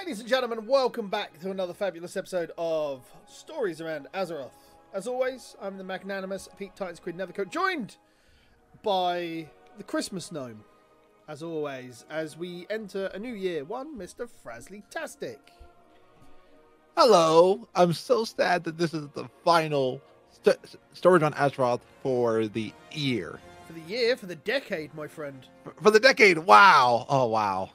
Ladies and gentlemen, welcome back to another fabulous episode of Stories Around Azeroth. As always, I'm the magnanimous Pete Titans Queen Nevercoat, joined by the Christmas gnome. As always, as we enter a new year, one Mr. Frasley Tastic. Hello. I'm so sad that this is the final st- Stories on Azeroth for the year. For the year, for the decade, my friend. For, for the decade. Wow. Oh, wow.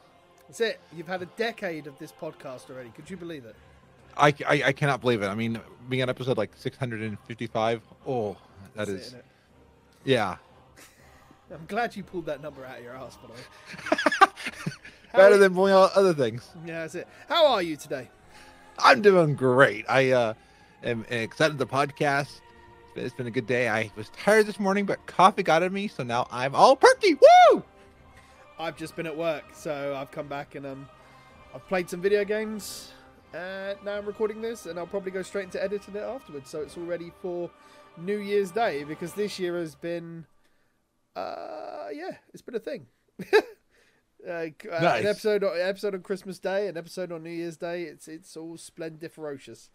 That's it. You've had a decade of this podcast already. Could you believe it? I, I, I cannot believe it. I mean, being on episode like 655. Oh, that That's is. it, yeah. I'm glad you pulled that number out of your ass, by the way. Better than pulling out other things. Yeah, that's it. How are you today? I'm doing great. I uh, am excited the podcast. It's been, it's been a good day. I was tired this morning, but coffee got in me, so now I'm all perky. Woo! I've just been at work, so I've come back and um, I've played some video games. And now I'm recording this, and I'll probably go straight into editing it afterwards. So it's all ready for New Year's Day because this year has been, uh, yeah, it's been a thing. uh, nice. An episode, on, episode on Christmas Day, an episode on New Year's Day. It's it's all splendiferocious.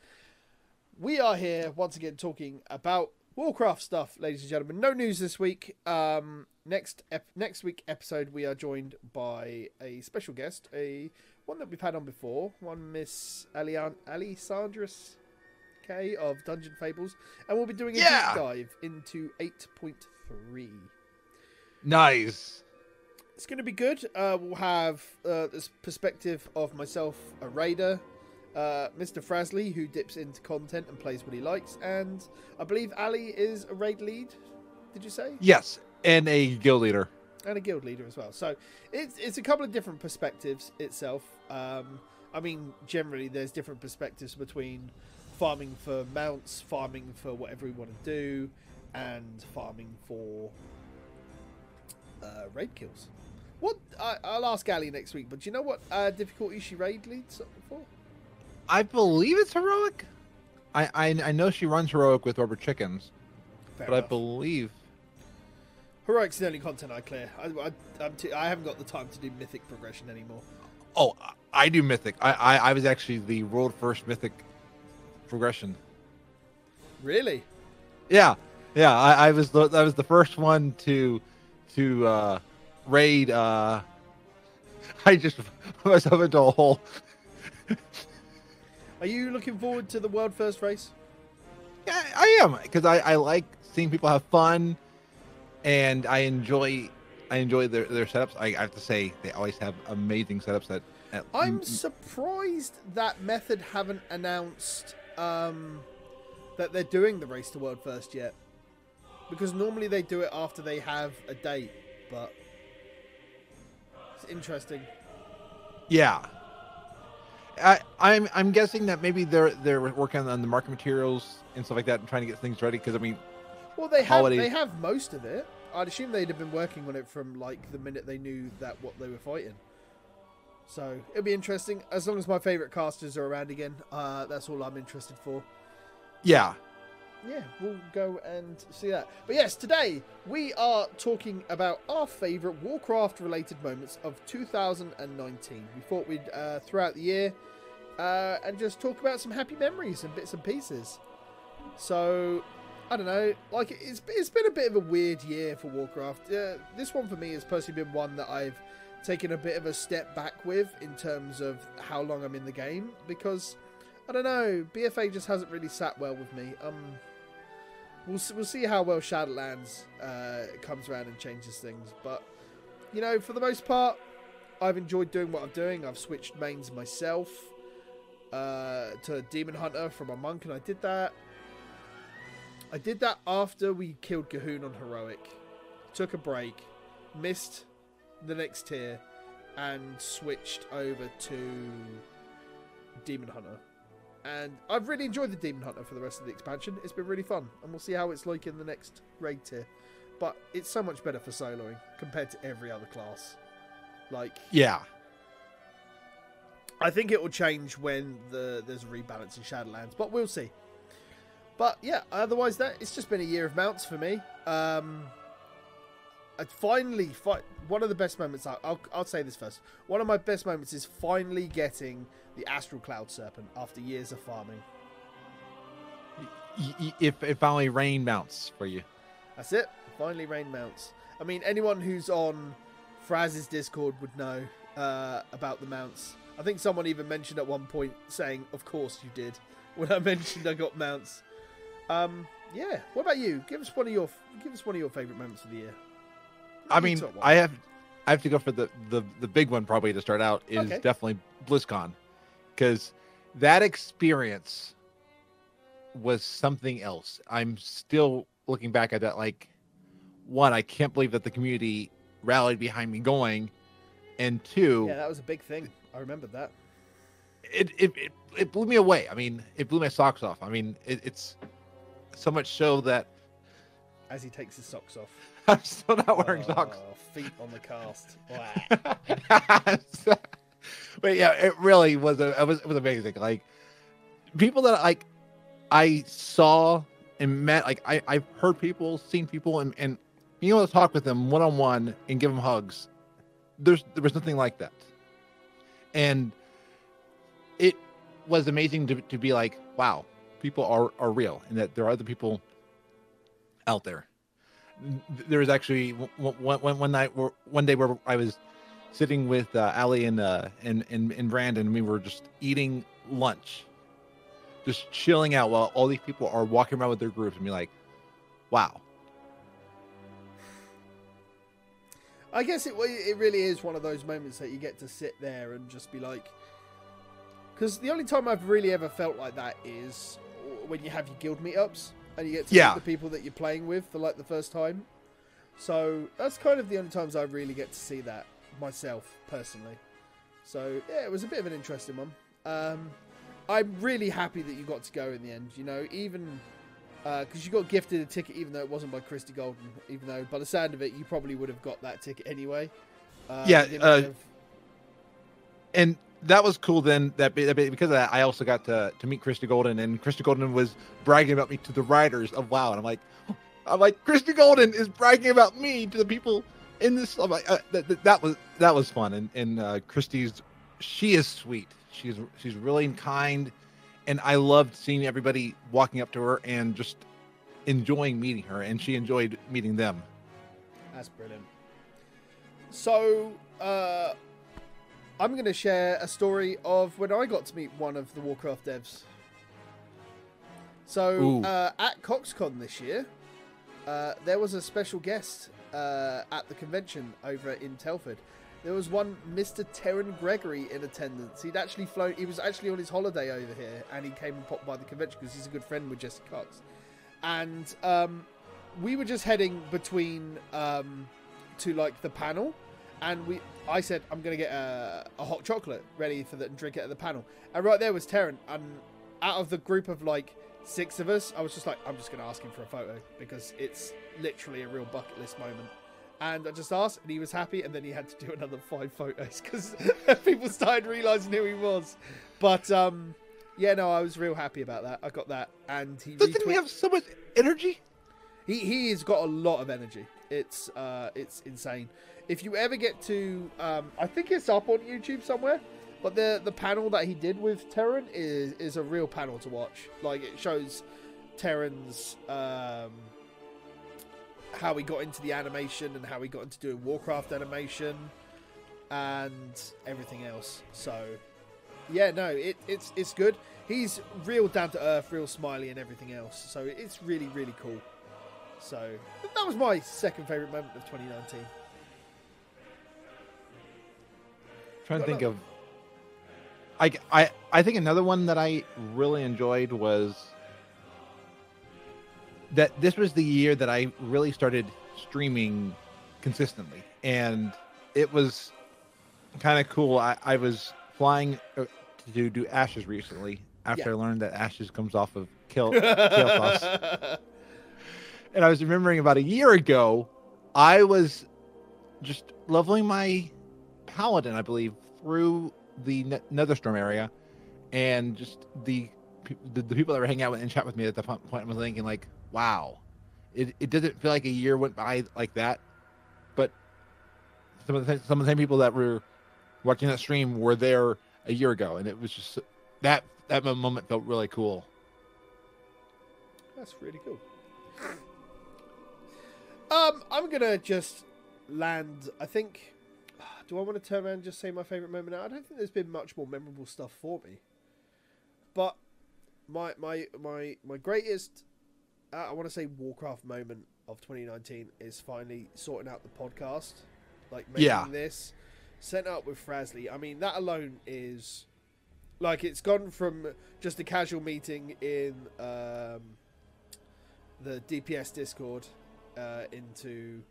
We are here once again talking about Warcraft stuff, ladies and gentlemen. No news this week. Um, next ep- next week episode, we are joined by a special guest, a one that we've had on before, one Miss Alian Alisandris K of Dungeon Fables, and we'll be doing a Yeah. deep dive into eight point three. Nice. It's going to be good. Uh, we'll have uh, this perspective of myself, a raider, uh, Mr. Frasley, who dips into content and plays what he likes, and I believe Ali is a raid lead. Did you say? Yes. And a guild leader. and a guild leader as well. So it's it's a couple of different perspectives itself. Um, I mean, generally there's different perspectives between farming for mounts, farming for whatever we want to do, and farming for uh, raid kills. What I, I'll ask Ali next week, but do you know what uh, difficulty she raid leads for? I believe it's heroic. I I, I know she runs heroic with rubber chickens, Fair but I believe Heroic's the only content I clear. I, I, too, I haven't got the time to do mythic progression anymore. oh I do mythic. I I, I was actually the world first mythic progression. Really? Yeah, yeah. I, I was the I was the first one to to uh, raid. Uh, I just put myself into a hole. Are you looking forward to the world first race? Yeah, I am because I, I like seeing people have fun, and I enjoy I enjoy their, their setups. I, I have to say they always have amazing setups. That at, I'm m- surprised that Method haven't announced um, that they're doing the race to world first yet, because normally they do it after they have a date. But it's interesting. yeah. I, I'm I'm guessing that maybe they're they're working on the market materials and stuff like that and trying to get things ready because I mean Well, they have they have most of it. I'd assume they'd have been working on it from like the minute they knew that what they were fighting. So it'll be interesting. As long as my favourite casters are around again, uh, that's all I'm interested for. yeah yeah, we'll go and see that. But yes, today we are talking about our favourite Warcraft related moments of 2019. We thought we'd uh, throughout the year uh, and just talk about some happy memories and bits and pieces. So, I don't know, like it's, it's been a bit of a weird year for Warcraft. Uh, this one for me has personally been one that I've taken a bit of a step back with in terms of how long I'm in the game because. I don't know. BFA just hasn't really sat well with me. Um, we'll we'll see how well Shadowlands uh, comes around and changes things. But you know, for the most part, I've enjoyed doing what I'm doing. I've switched mains myself uh, to Demon Hunter from a monk, and I did that. I did that after we killed G'huun on heroic. Took a break, missed the next tier, and switched over to Demon Hunter. And I've really enjoyed the Demon Hunter for the rest of the expansion. It's been really fun, and we'll see how it's like in the next raid tier. But it's so much better for soloing compared to every other class. Like, yeah I think it will change when the there's a rebalance in Shadowlands, but we'll see. But yeah, otherwise that it's just been a year of mounts for me. Um, I finally, fi- one of the best moments. I- I'll, I'll say this first. One of my best moments is finally getting the Astral Cloud Serpent after years of farming. If if finally rain mounts for you. That's it. Finally, rain mounts. I mean, anyone who's on Fraz's Discord would know uh, about the mounts. I think someone even mentioned at one point saying, "Of course you did." When I mentioned I got mounts. Um, yeah. What about you? Give us one of your give us one of your favorite moments of the year. I mean. I have I have to go for the the the big one probably to start out is Okay. definitely BlizzCon because that experience was something else. I'm still looking back at that like one, I can't believe that the community rallied behind me going, and two, Yeah, that was a big thing. I remember that. it, it it it blew me away. I mean, it blew my socks off. I mean, it, it's so much so that As he takes his socks off. I'm still not wearing oh, socks. Oh, feet on the cast. Wow. but yeah, it really was a it was it was amazing. Like people that like I saw and met, like I I've heard people, seen people, and and being able to talk with them one on one and give them hugs. There's there was nothing like that, and it was amazing to to be like, wow, people are are real, and that there are other people out there. There was actually one, one, one night one day where I was sitting with uh, Ali and uh and, and and Brandon and we were just eating lunch just chilling out while all these people are walking around with their groups and be like wow. I guess it it really is one of those moments that you get to sit there and just be like, because the only time I've really ever felt like that is when you have your guild meetups and you get to Yeah. meet the people that you're playing with for like the first time. So that's kind of the only times I really get to see that myself personally. So yeah, it was a bit of an interesting one. Um, I'm really happy that you got to go in the end. You know, even because you got gifted a ticket, even though it wasn't by Christie Golden. Even though, by the sound of it, you probably would have got that ticket anyway. Uh, Yeah, uh, have- and that was cool then that that because of that I also got to to meet Christie Golden and Christie Golden was bragging about me to the writers of WoW and I'm like I'm like Christie Golden is bragging about me to the people in this I'm like uh, that, that, that was that was fun and and uh, Christie's she is sweet. She's she's really kind and I loved seeing everybody walking up to her and just enjoying meeting her and she enjoyed meeting them. That's brilliant. So, uh, I'm going to share a story of when I got to meet one of the Warcraft devs. So, uh, at CoxCon this year, uh, there was a special guest uh, at the convention over in Telford. There was one Mr. Terran Gregory in attendance. He'd actually flown. He was actually on his holiday over here, and he came and popped by the convention because he's a good friend with Jesse Cox. And um, we were just heading between um, to like the panel, and we. I said I'm gonna get a, a hot chocolate ready for the and drink it at the panel, and right there was Terran. And out of the group of like six of us, I was just like, I'm just gonna ask him for a photo because it's literally a real bucket list moment. And I just asked, and he was happy, and then he had to do another five photos because people started realizing who he was. But um, yeah, no, I was real happy about that. I got that, and he doesn't he have so much energy he he has got a lot of energy. It's uh it's insane. If you ever get to um I think it's up on YouTube somewhere, but the the panel that he did with Terran is is a real panel to watch. Like it shows Terran's um how he got into the animation and how he got into doing Warcraft animation and everything else. So yeah, no, it, it's it's good. He's real down to earth, real smiley, and everything else. So it's really really cool. So that was my second favorite moment of 2019. Trying to think of I, I I think another one that I really enjoyed was that this was the year that I really started streaming consistently and it was kind of cool I, I was flying uh, to do ashes recently after Yeah. I learned that ashes comes off of kill Kael'thas. and I was remembering about a year ago, I was just leveling my paladin, I believe, through the Ne- Netherstorm area, and just the, the the people that were hanging out with and chat with me at the point I was thinking like, wow, it it doesn't feel like a year went by like that, but some of the some of the same people that were watching that stream were there a year ago, and it was just that that moment felt really cool. That's really cool. Um, I'm gonna just land. I think. Do I want to turn around and just say my favorite moment? I don't think there's been much more memorable stuff for me. But my my my my greatest, uh, I want to say Warcraft moment of 2019 is finally sorting out the podcast, like making Yeah. this, setting up with Frasley. I mean, that alone is like it's gone from just a casual meeting in um, the DPS Discord uh, into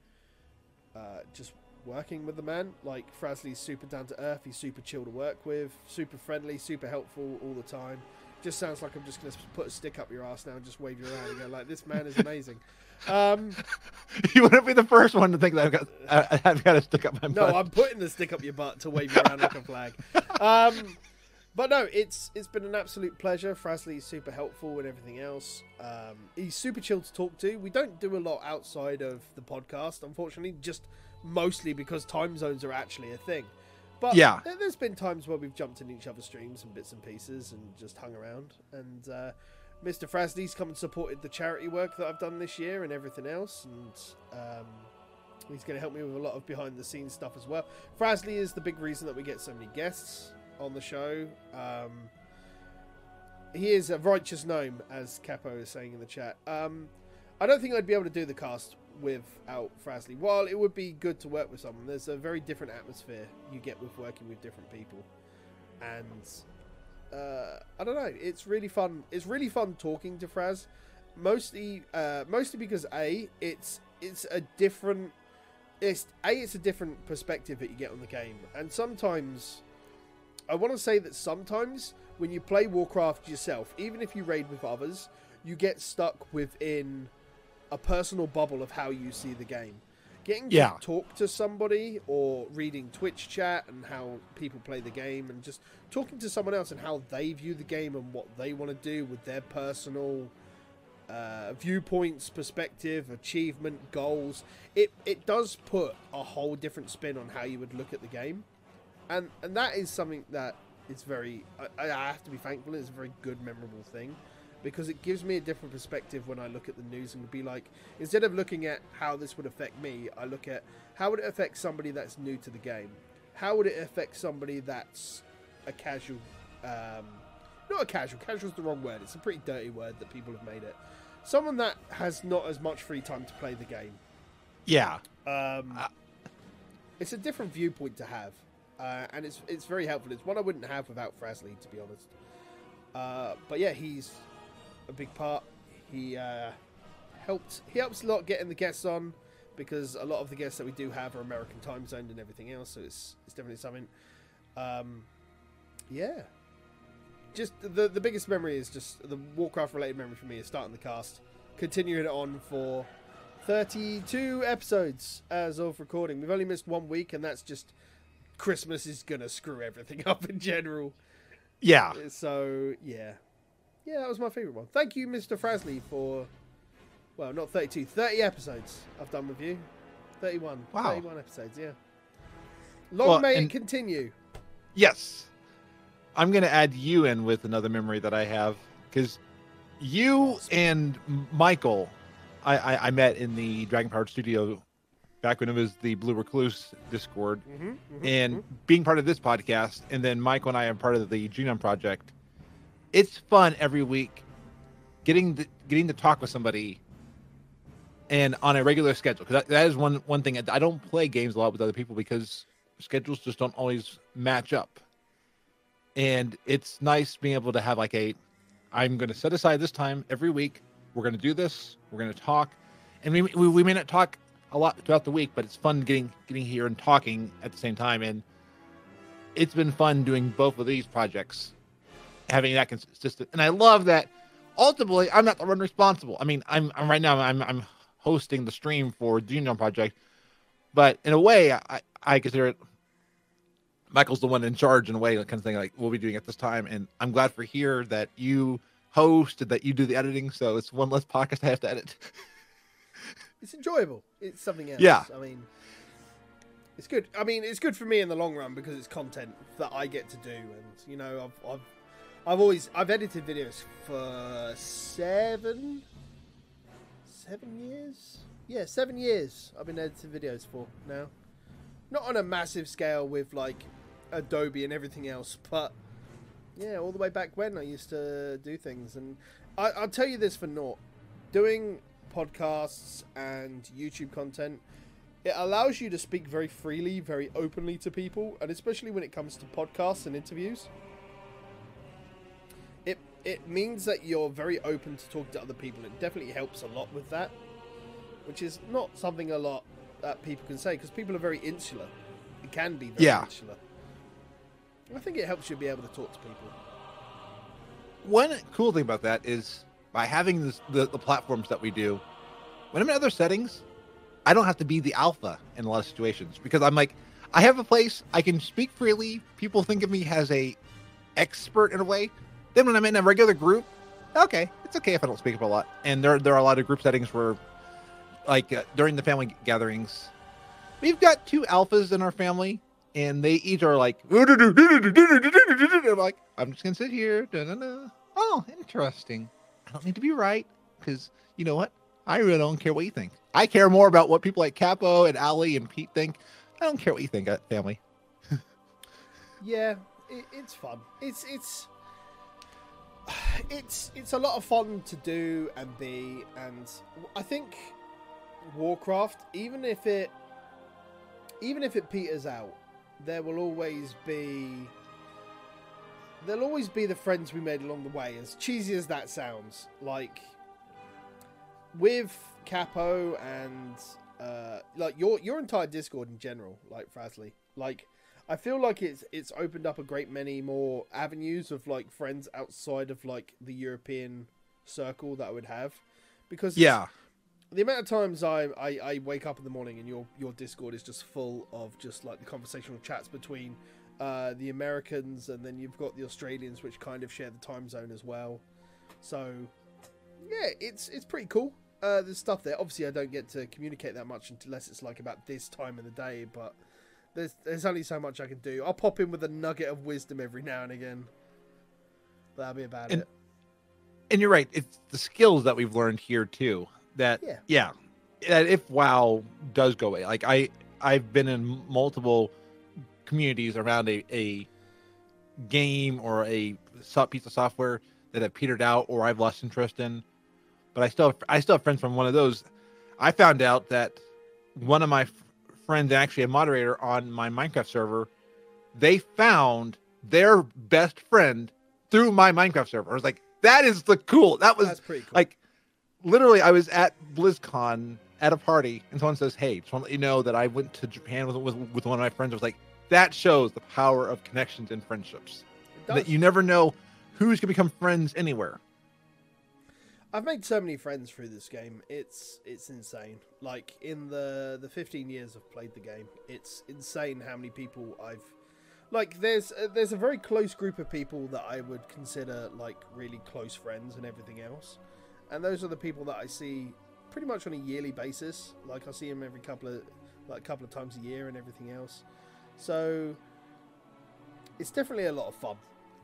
uh, just working with the man. Like Frasley's super down to earth. He's super chill to work with, super friendly, super helpful all the time. Just sounds like I'm just going to put a stick up your ass now and just wave you around and go like, "This man is amazing." Um, you wouldn't be the first one to think that I've got I, I've got to stick up my no, butt. I'm putting the stick up your butt to wave you around like a flag. Um, but no, it's it's been an absolute pleasure. Frasley's super helpful and everything else. Um, he's super chill to talk to. We don't do a lot outside of the podcast, unfortunately, just mostly because time zones are actually a thing. But Yeah. there- there's been times where we've jumped in each other's streams and bits and pieces and just hung around. And uh, Mr. Frasley's come and supported the charity work that I've done this year and everything else. And um, he's going to help me with a lot of behind the scenes stuff as well. Frasley is the big reason that we get so many guests on the show. Um, he is a righteous gnome, as Capo is saying in the chat. Um, I don't think I'd be able to do the cast without Frasley. While it would be good to work with someone, there's a very different atmosphere you get with working with different people, and uh, I don't know. It's really fun. It's really fun talking to Fraz, mostly uh, mostly because a it's it's a different it's a it's a different perspective that you get on the game, and sometimes I want to say that sometimes when you play Warcraft yourself, even if you raid with others, you get stuck within a personal bubble of how you see the game. Getting to Yeah. talk to somebody or reading Twitch chat and how people play the game and just talking to someone else and how they view the game and what they want to do with their personal uh, viewpoints, perspective, achievement, goals. It it does put a whole different spin on how you would look at the game, and and that is something that is very. I, I have to be thankful. It's a very good, memorable thing, because it gives me a different perspective when I look at the news and be like, instead of looking at how this would affect me, I look at how would it affect somebody that's new to the game. How would it affect somebody that's a casual um, not a casual. Casual is the wrong word. It's a pretty dirty word that people have made it. Someone that has not as much free time to play the game. yeah, Um, Uh, it's a different viewpoint to have, uh, and it's it's very helpful. It's one I wouldn't have without Frasley, to be honest. Uh, but yeah, he's a big part. He uh, helped. He helps a lot getting the guests on because a lot of the guests that we do have are American time zone and everything else. So it's it's definitely something. Um, yeah, just the the biggest memory is just the Warcraft related memory for me is starting the cast, continuing it on for 32 episodes as of recording. We've only missed one week, and that's just Christmas is gonna screw everything up in general. yeah. Uh, so yeah, yeah, that was my favorite one. Thank you, Mr. Frasley, for well, not 32, 30 episodes I've done with you. 31, Wow. 31 episodes, yeah. Long Well, may it continue. Yes. I'm going to add you in with another memory that I have because you and Michael, I, I, I met in the Dragon Powered Studio back when it was the Blue Recluse Discord. Mm-hmm, And being part of this podcast, and then Michael and I are part of the Genome Project, it's fun every week getting to, getting to talk with somebody and on a regular schedule because that, that is one one thing. I don't play games a lot with other people because schedules just don't always match up. And it's nice being able to have like a i'm going to set aside this time every week. We're going to do this. We're going to talk. And we, we we may not talk a lot throughout the week but it's fun getting getting here and talking at the same time. And it's been fun doing both of these projects having that consistent and i love that ultimately i'm not the one responsible. I mean i'm, I'm right now i'm i'm hosting the stream for genome project but in a way i i consider it michael's the one in charge in a way kind of thing like we'll be doing at this time. And i'm glad for here that you host and that you do the editing. So it's one less podcast i have to edit. It's enjoyable. It's something else. Yeah. I mean, It's good. I mean, it's good for me in the long run because it's content that I get to do, and you know, I've I've I've always I've edited videos for seven seven years. Yeah, seven years. I've been editing videos for now. Not on a massive scale with like Adobe and everything else, but yeah, all the way back when I used to do things, and I, I'll tell you this for naught: doing podcasts and YouTube content it allows you to speak very freely, very openly to people, and especially when it comes to podcasts and interviews. It it means that you're very open to talk to other people. It definitely helps a lot with that, which is not something a lot that people can say because people are very insular. It can be very Yeah. insular. I think it helps you be able to talk to people. One cool thing about that is by having this, the, the platforms that we do, when I'm in other settings, I don't have to be the alpha in a lot of situations because I'm like, I have a place I can speak freely. People think of me as a expert in a way. Then when I'm in a regular group, okay, it's okay if I don't speak up a lot. And there there are a lot of group settings where, like uh, during the family gatherings, we've got two alphas in our family, and they each are like, I'm like, I'm just gonna sit here. Oh, interesting. I don't need to be right because you know what? I really don't care what you think. I care more about what people like Capo and Ali and Pete think. I don't care what you think, uh, family. Yeah, it, it's fun. It's it's it's it's a lot of fun to do and be, and I think Warcraft, even if it even if it peters out, there will always be there'll always be the friends we made along the way. As cheesy as that sounds, like with Capo and uh, like your your entire Discord in general, like Frasley, like I feel like it's it's opened up a great many more avenues of like friends outside of like the European circle that I would have, because Yeah, the amount of times I, I I wake up in the morning and your your Discord is just full of just like the conversational chats between uh, the Americans and then you've got the Australians, which kind of share the time zone as well. So yeah, it's it's pretty cool. Uh, there's stuff there. Obviously, I don't get to communicate that much unless it's like about this time of the day, but there's there's only so much I can do. I'll pop in with a nugget of wisdom every now and again. That'll be about And- it. and you're right. It's the skills that we've learned here too. That Yeah. yeah, that if WoW does go away, like I I've been in multiple communities around a, a game or a piece of software that have petered out or I've lost interest in, but I still I still have friends from one of those. I found out that one of my friends, actually a moderator on my Minecraft server, they found their best friend through my Minecraft server. I was like, that is the cool. That was That's pretty cool. like literally I was at BlizzCon at a party and someone says, Hey, just want to let you know that I went to Japan with, with, with one of my friends. I was like, that shows the power of connections and friendships. It does. That you never know who's gonna become friends anywhere. I've made so many friends through this game. It's it's insane. Like in the the 15 years I've played the game, it's insane how many people I've like there's uh, there's a very close group of people that I would consider like really close friends and everything else. And those are the people that I see pretty much on a yearly basis. Like I see them every couple of like a couple of times a year and everything else. So it's definitely a lot of fun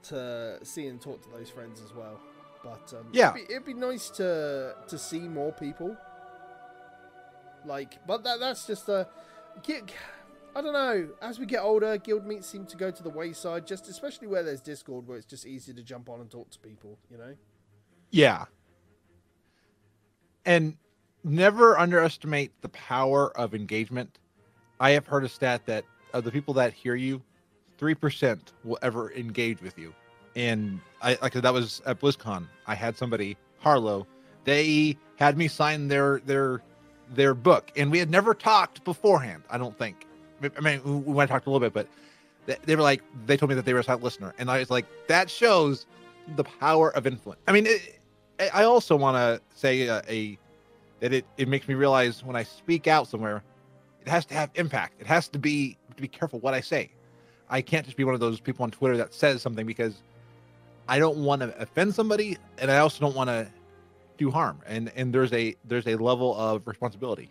to see and talk to those friends as well. But um, Yeah. it'd be, it'd be nice to to see more people. Like, but that that's just a. I don't know. As we get older, guild meets seem to go to the wayside. Just especially where there's Discord, where it's just easy to jump on and talk to people. You know. Yeah. And never underestimate the power of engagement. I have heard a stat that of the people that hear you, three percent will ever engage with you. And I like that was at BlizzCon. I had somebody Harlow. They had me sign their their their book, and we had never talked beforehand. I don't think. I mean, we might have talked a little bit, but they, they were like they told me that they were a silent listener, and I was like, that shows the power of influence. I mean, it, I- also want to say uh, a that it, it makes me realize when I speak out somewhere, it has to have impact. It has to be to be careful what I say. I can't just be one of those people on Twitter that says something because I don't want to offend somebody, and I also don't want to do harm. And and there's a there's a level of responsibility.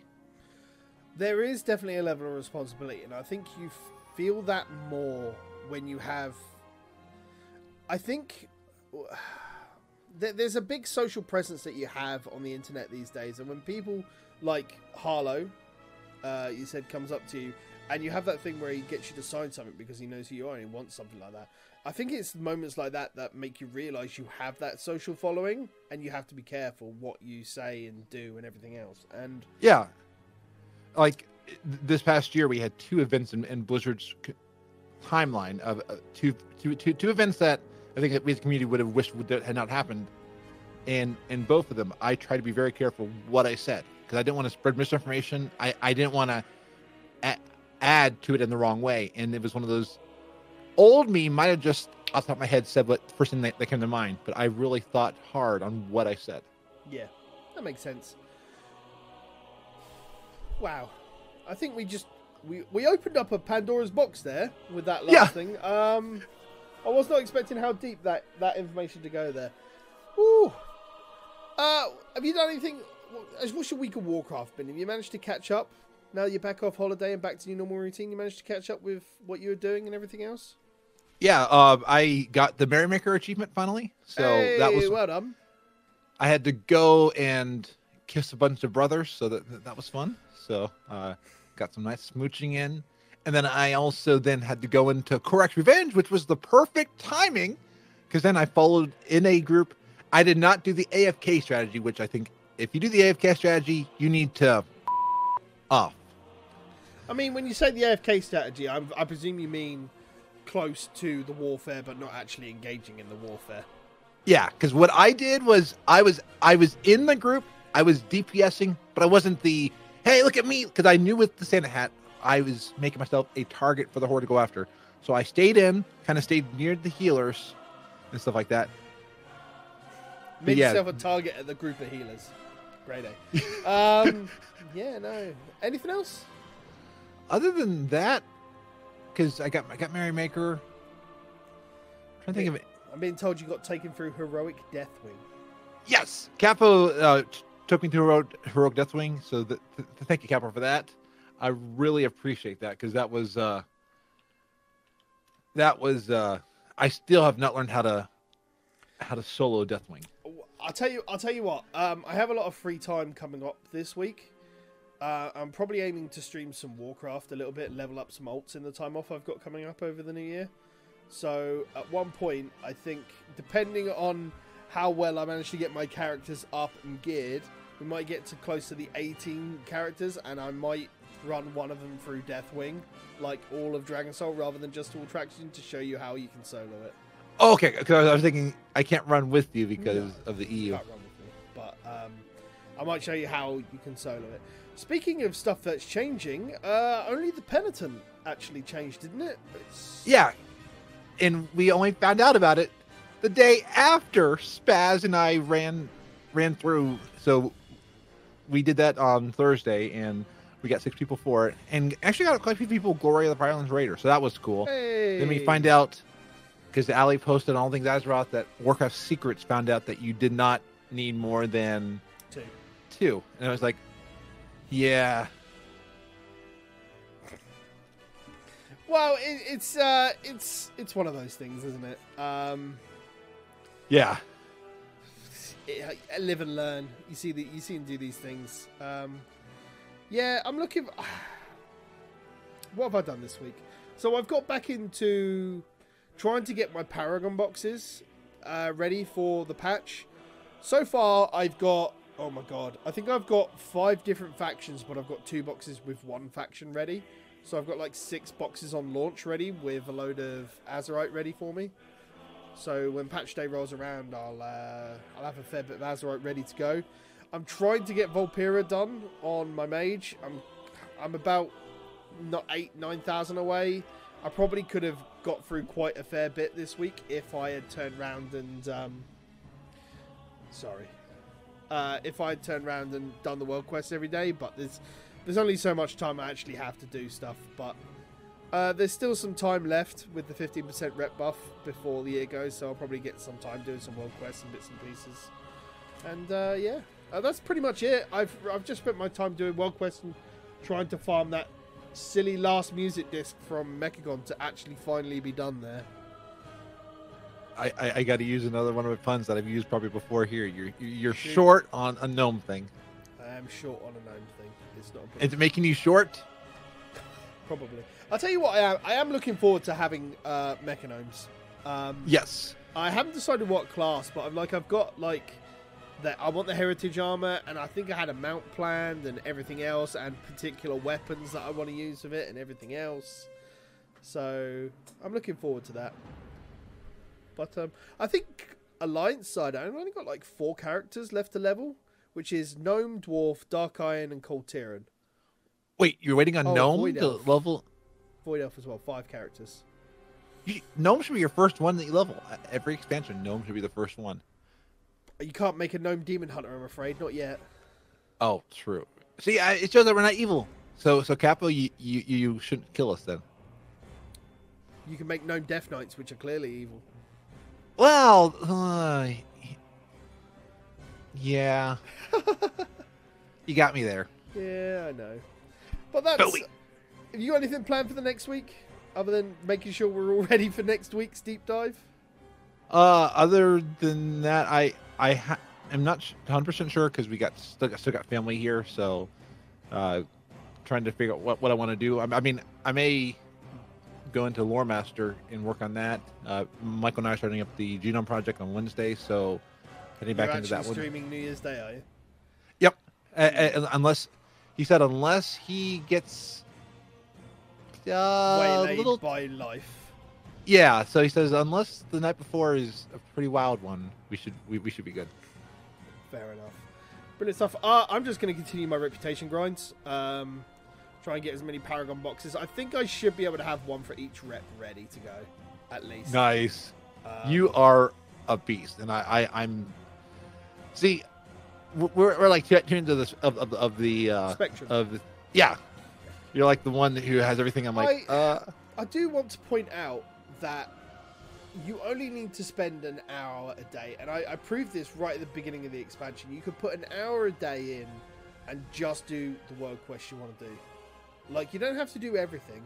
there is definitely a level of responsibility, and I think you feel that more when you have. I think there's a big social presence that you have on the internet these days, and when people like Harlow, uh, you said comes up to you, and you have that thing where he gets you to sign something because he knows who you are and he wants something like that. I think it's moments like that that make you realize you have that social following, and you have to be careful what you say and do and everything else. And yeah, like this past year, we had two events in, in Blizzard's timeline of uh, two, two, two, two events that I think we as a community would have wished would, had not happened. And in both of them, I tried to be very careful what I said because I didn't want to spread misinformation. I, I didn't want to a- add to it in the wrong way. And it was one of those old me might have just off the top of my head said what first thing that, that came to mind, but I really thought hard on what I said. Yeah, that makes sense. Wow, I think we just we we opened up a Pandora's box there with that last yeah. thing. Um, I was not expecting how deep that that information to go there. Ooh. Uh, have you done anything? As what's your week of Warcraft been? Have you managed to catch up? Now you're back off holiday and back to your normal routine, you managed to catch up with what you were doing and everything else. Yeah, uh, I got the Merrymaker achievement finally, so hey, that was well done. I had to go and kiss a bunch of brothers, so that that was fun. So uh, got some nice smooching in, and then I also then had to go into Korrak's Revenge, which was the perfect timing, because then I followed in a group. I did not do the AFK strategy, which I think if you do the AFK strategy, you need to off. I mean, when you say the AFK strategy, I, I presume you mean close to the warfare, but not actually engaging in the warfare. Yeah, because what I did was I was I was in the group, I was DPSing, but I wasn't the hey look at me because I knew with the Santa hat I was making myself a target for the horde to go after. So I stayed in, kind of stayed near the healers and stuff like that. Make yeah. yourself a target at the group of healers. Great day. um, yeah, no. Anything else? Other than that, because I got I got Merrymaker. I'm trying to think of it. I'm being told you got taken through heroic Deathwing. Yes, Capo uh, took me through heroic, heroic Deathwing. So the, th- thank you, Capo, for that. I really appreciate that because that was uh, that was uh, I still have not learned how to how to solo Deathwing. I'll tell you. I'll tell you what. Um, I have a lot of free time coming up this week. Uh, I'm probably aiming to stream some Warcraft a little bit, level up some alts in the time off I've got coming up over the new year. So at one point, I think, depending on how well I manage to get my characters up and geared, we might get to close to the 18 characters, and I might run one of them through Deathwing, like all of Dragon Soul, rather than just all traction to show you how you can solo it. Oh, okay, because I was thinking I can't run with you because no, of the EU. Can't run with me, but um, I might show you how you can solo it. Speaking of stuff that's changing, uh, only the penitent actually changed, didn't it? It's... Yeah, and we only found out about it the day after Spaz and I ran ran through. So we did that on Thursday, and we got six people for it, and actually got quite a few people Glory of the Islands Raider, so that was cool. Hey. Then we find out because Ali posted on all things Azeroth that Warcraft Secrets found out that you did not need more than two. Two, and I was like, yeah. Well, it, it's uh, it's it's one of those things, isn't it? Um, yeah. It, live and learn. You see the you see him do these things. Um, yeah, I'm looking. What have I done this week? So I've got back into trying to get my Paragon boxes uh, ready for the patch. So far, I've got Oh my god. I think I've got five different factions, but I've got two boxes with one faction ready. So I've got like six boxes on launch ready with a load of Azerite ready for me. So when patch day rolls around, I'll uh, I'll have a fair bit of Azerite ready to go. I'm trying to get Vulpera done on my mage. I'm I'm about not eight nine thousand away. I probably could have got through quite a fair bit this week if I had turned around and um, sorry uh, if I'd turned around and done the world quest every day. But there's there's only so much time I actually have to do stuff. But uh, there's still some time left with the 15% rep buff before the year goes, so I'll probably get some time doing some world quests and bits and pieces. And uh, yeah, uh, that's pretty much it. I've I've just spent my time doing world quests and trying to farm that silly last music disc from Mechagon to actually finally be done there. I, I, I got to use another one of my puns that I've used probably before here. You're you're Shoot. short on a gnome thing. I am short on a gnome thing. It's not a. Is it making you short? Probably. I'll tell you what I am. I am looking forward to having uh, Mechagnomes. Um, Yes. I haven't decided what class, but I'm like I've got like that. I want the heritage armor, and I think I had a mount planned and everything else, and particular weapons that I want to use with it, and everything else. So I'm looking forward to that. But um, I think Alliance side, I've only got like four characters left to level, which is Gnome, Dwarf, Dark Iron, and Kul Tiran. Wait, you're waiting on Oh, gnome to level. Void Elf as well, five characters. You, gnome should be your first one that you level. Every expansion, gnome should be the first one. You can't make a Gnome Demon Hunter, I'm afraid, not yet. Oh, true. See, I, it shows that we're not evil. So, so Capo, you, you you shouldn't kill us then. You can make Gnome Death Knights, which are clearly evil. Well, uh, yeah. you got me there. Yeah, I know. But that's. But we- Have you got anything planned for the next week? Other than making sure we're all ready for next week's deep dive? Uh, other than that, I I ha- am not 100 percent sure because we got still, got still got family here, so uh, trying to figure out what, what I want to do. I, I mean, I may go into Lore Master and work on that. Uh, Michael and I are starting up the Genome Project on Wednesday, so heading back into that one. streaming New Year's Day, are you? Yep. Uh, uh, unless he said, unless he gets uh, Waylaid little by life. Yeah, so he says unless the night before is a pretty wild one, we should we, we should be good. Fair enough. Brilliant stuff. Uh, I'm just going to continue my reputation grinds. Um, try and get as many Paragon boxes. I think I should be able to have one for each rep ready to go, at least. Nice. Um, You are a beast, and I, I I'm see we're, we're like two two into this of of, of the uh, Spectrum. of the, yeah. You're like the one who has everything. I'm like, I- uh, I do want to point out that you only need to spend an hour a day, and I, I proved this right at the beginning of the expansion. You could put an hour a day in and just do the world quest you want to do. Like, you don't have to do everything,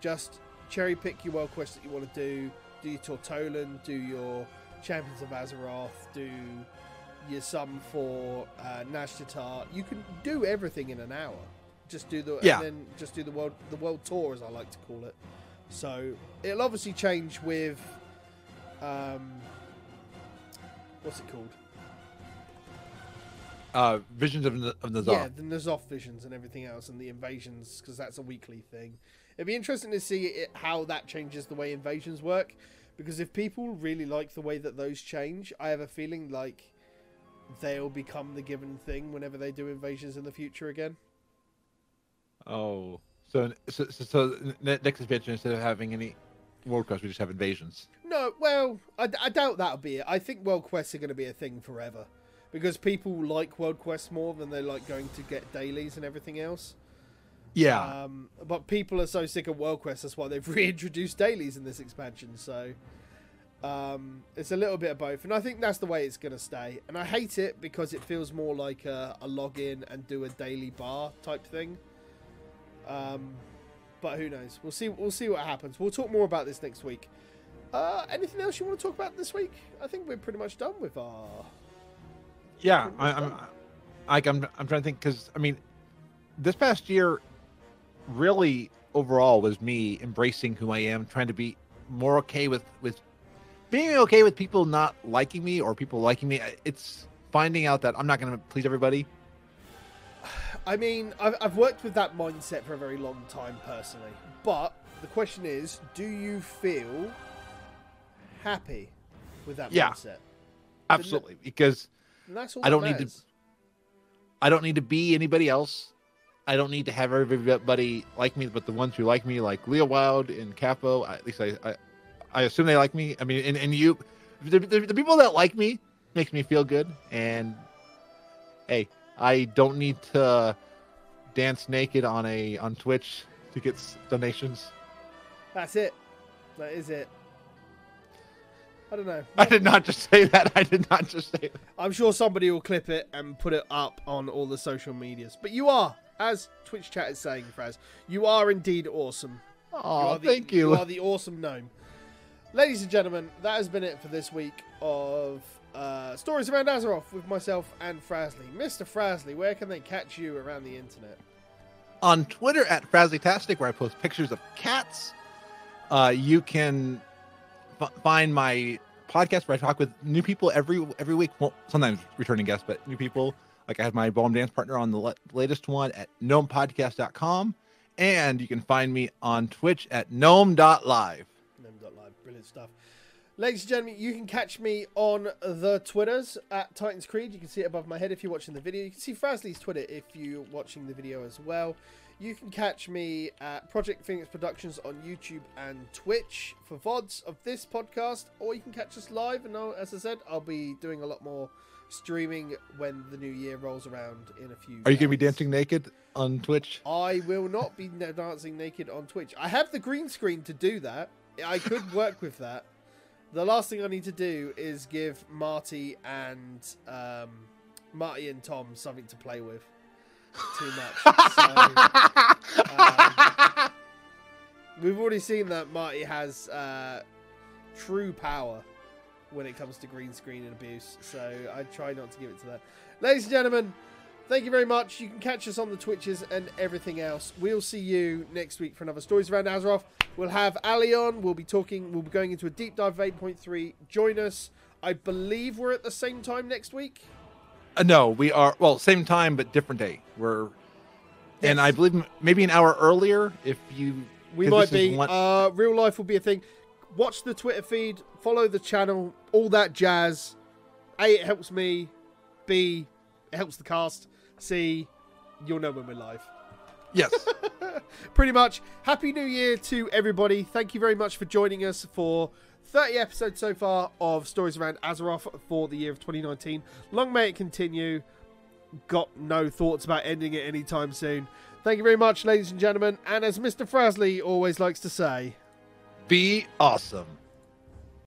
just cherry pick your world quest that you want to do, do your Tortollan, do your Champions of Azeroth, do your sum for uh, Nazjatar. You can do everything in an hour. Just do the Yeah. and then just do the world the world tour as I like to call it. So it'll obviously change with um what's it called? uh, visions of N- of N'Zoth. Yeah, the N'Zoth visions and everything else, and the invasions, because that's a weekly thing. It'd be interesting to see it, how that changes the way invasions work, because if people really like the way that those change, I have a feeling like they'll become the given thing whenever they do invasions in the future again. Oh, so so so, so next expansion instead of having any world quests, we just have invasions. No, well, I, I doubt that'll be it. I think world quests are going to be a thing forever, because people like world quests more than they like going to get dailies and everything else. Yeah, Um, but people are so sick of World quests, that's why they've reintroduced dailies in this expansion. So um, it's a little bit of both, and I think that's the way it's going to stay. And I hate it because it feels more like a, a login and do a daily bar type thing. Um, but who knows? We'll see. We'll see what happens. We'll talk more about this next week. Uh, anything else you want to talk about this week? I think we're pretty much done with our. yeah. I, I'm. done. like I'm I'm trying to think because I mean, this past year, really overall was me embracing who I am, trying to be more okay with with being okay with people not liking me or people liking me. It's finding out that I'm not going to please everybody. I mean, I've, I've worked with that mindset for a very long time personally. But the question is, do you feel happy with that Yeah. mindset? Absolutely, because that's all I don't need to- I don't need to be anybody else. I don't need to have everybody like me, but the ones who like me, like Leo Wild and Capo, at least I, I, I assume they like me. I mean, and, and you, the, the, the people that like me makes me feel good. And hey, I don't need to dance naked on a on Twitch to get s- donations. That's it. That is it. I don't know. I did not just say that. I did not just say that. I'm sure somebody will clip it and put it up on all the social medias. But you are as Twitch chat is saying, Fraz, you are indeed awesome. You Oh, the- thank you. You are the awesome gnome. Ladies and gentlemen, that has been it for this week of uh, Stories Around Azeroth with myself and Frasley. Mr. Frasley, where can they catch you around the internet? on Twitter at Frazzlytastic, where I post pictures of cats. Uh, you can f- find my podcast where I talk with new people every every week. Well, sometimes returning guests, but new people. Like I have my ballroom dance partner on the le- latest one at gnomepodcast.com. And you can find me on Twitch at gnome.live. Gnome.live. Brilliant stuff. Ladies and gentlemen, you can catch me on the Twitters at Titans Creed. You can see it above my head if you're watching the video. You can see Frasley's Twitter if you're watching the video as well. You can catch me at Project Phoenix Productions on YouTube and Twitch for VODs of this podcast, or you can catch us live. And as I said, I'll be doing a lot more streaming when the new year rolls around in a few Are you going to be dancing naked on Twitch? I will not be dancing naked on Twitch. I have the green screen to do that. I could work with that. The last thing I need to do is give Marty and um, Marty and Tom something to play with. Too much. So, um, we've already seen that Marty has uh, true power when it comes to green screen and abuse. So I try not to give it to that. Ladies and gentlemen, thank you very much. You can catch us on the Twitches and everything else. We'll see you next week for another Stories Around Azeroth. We'll have Ali on. We'll be talking. We'll be going into a deep dive of 8.3. Join us. I believe we're at the same time next week. Uh, no, we are, well, same time, but different day. We're, and I believe maybe an hour earlier if you We might be. one- Uh, real life will be a thing. Watch the Twitter feed. Follow the channel. All that jazz. A, it helps me. B, it helps the cast. C, you'll know when we're live. Yes. Pretty much. Happy New Year to everybody. Thank you very much for joining us for 30 episodes so far of Stories Around Azeroth for the year of 2019. Long may it continue. Got no thoughts about ending it anytime soon. Thank you very much, ladies and gentlemen. And as Mr. Frasley always likes to say, Be awesome.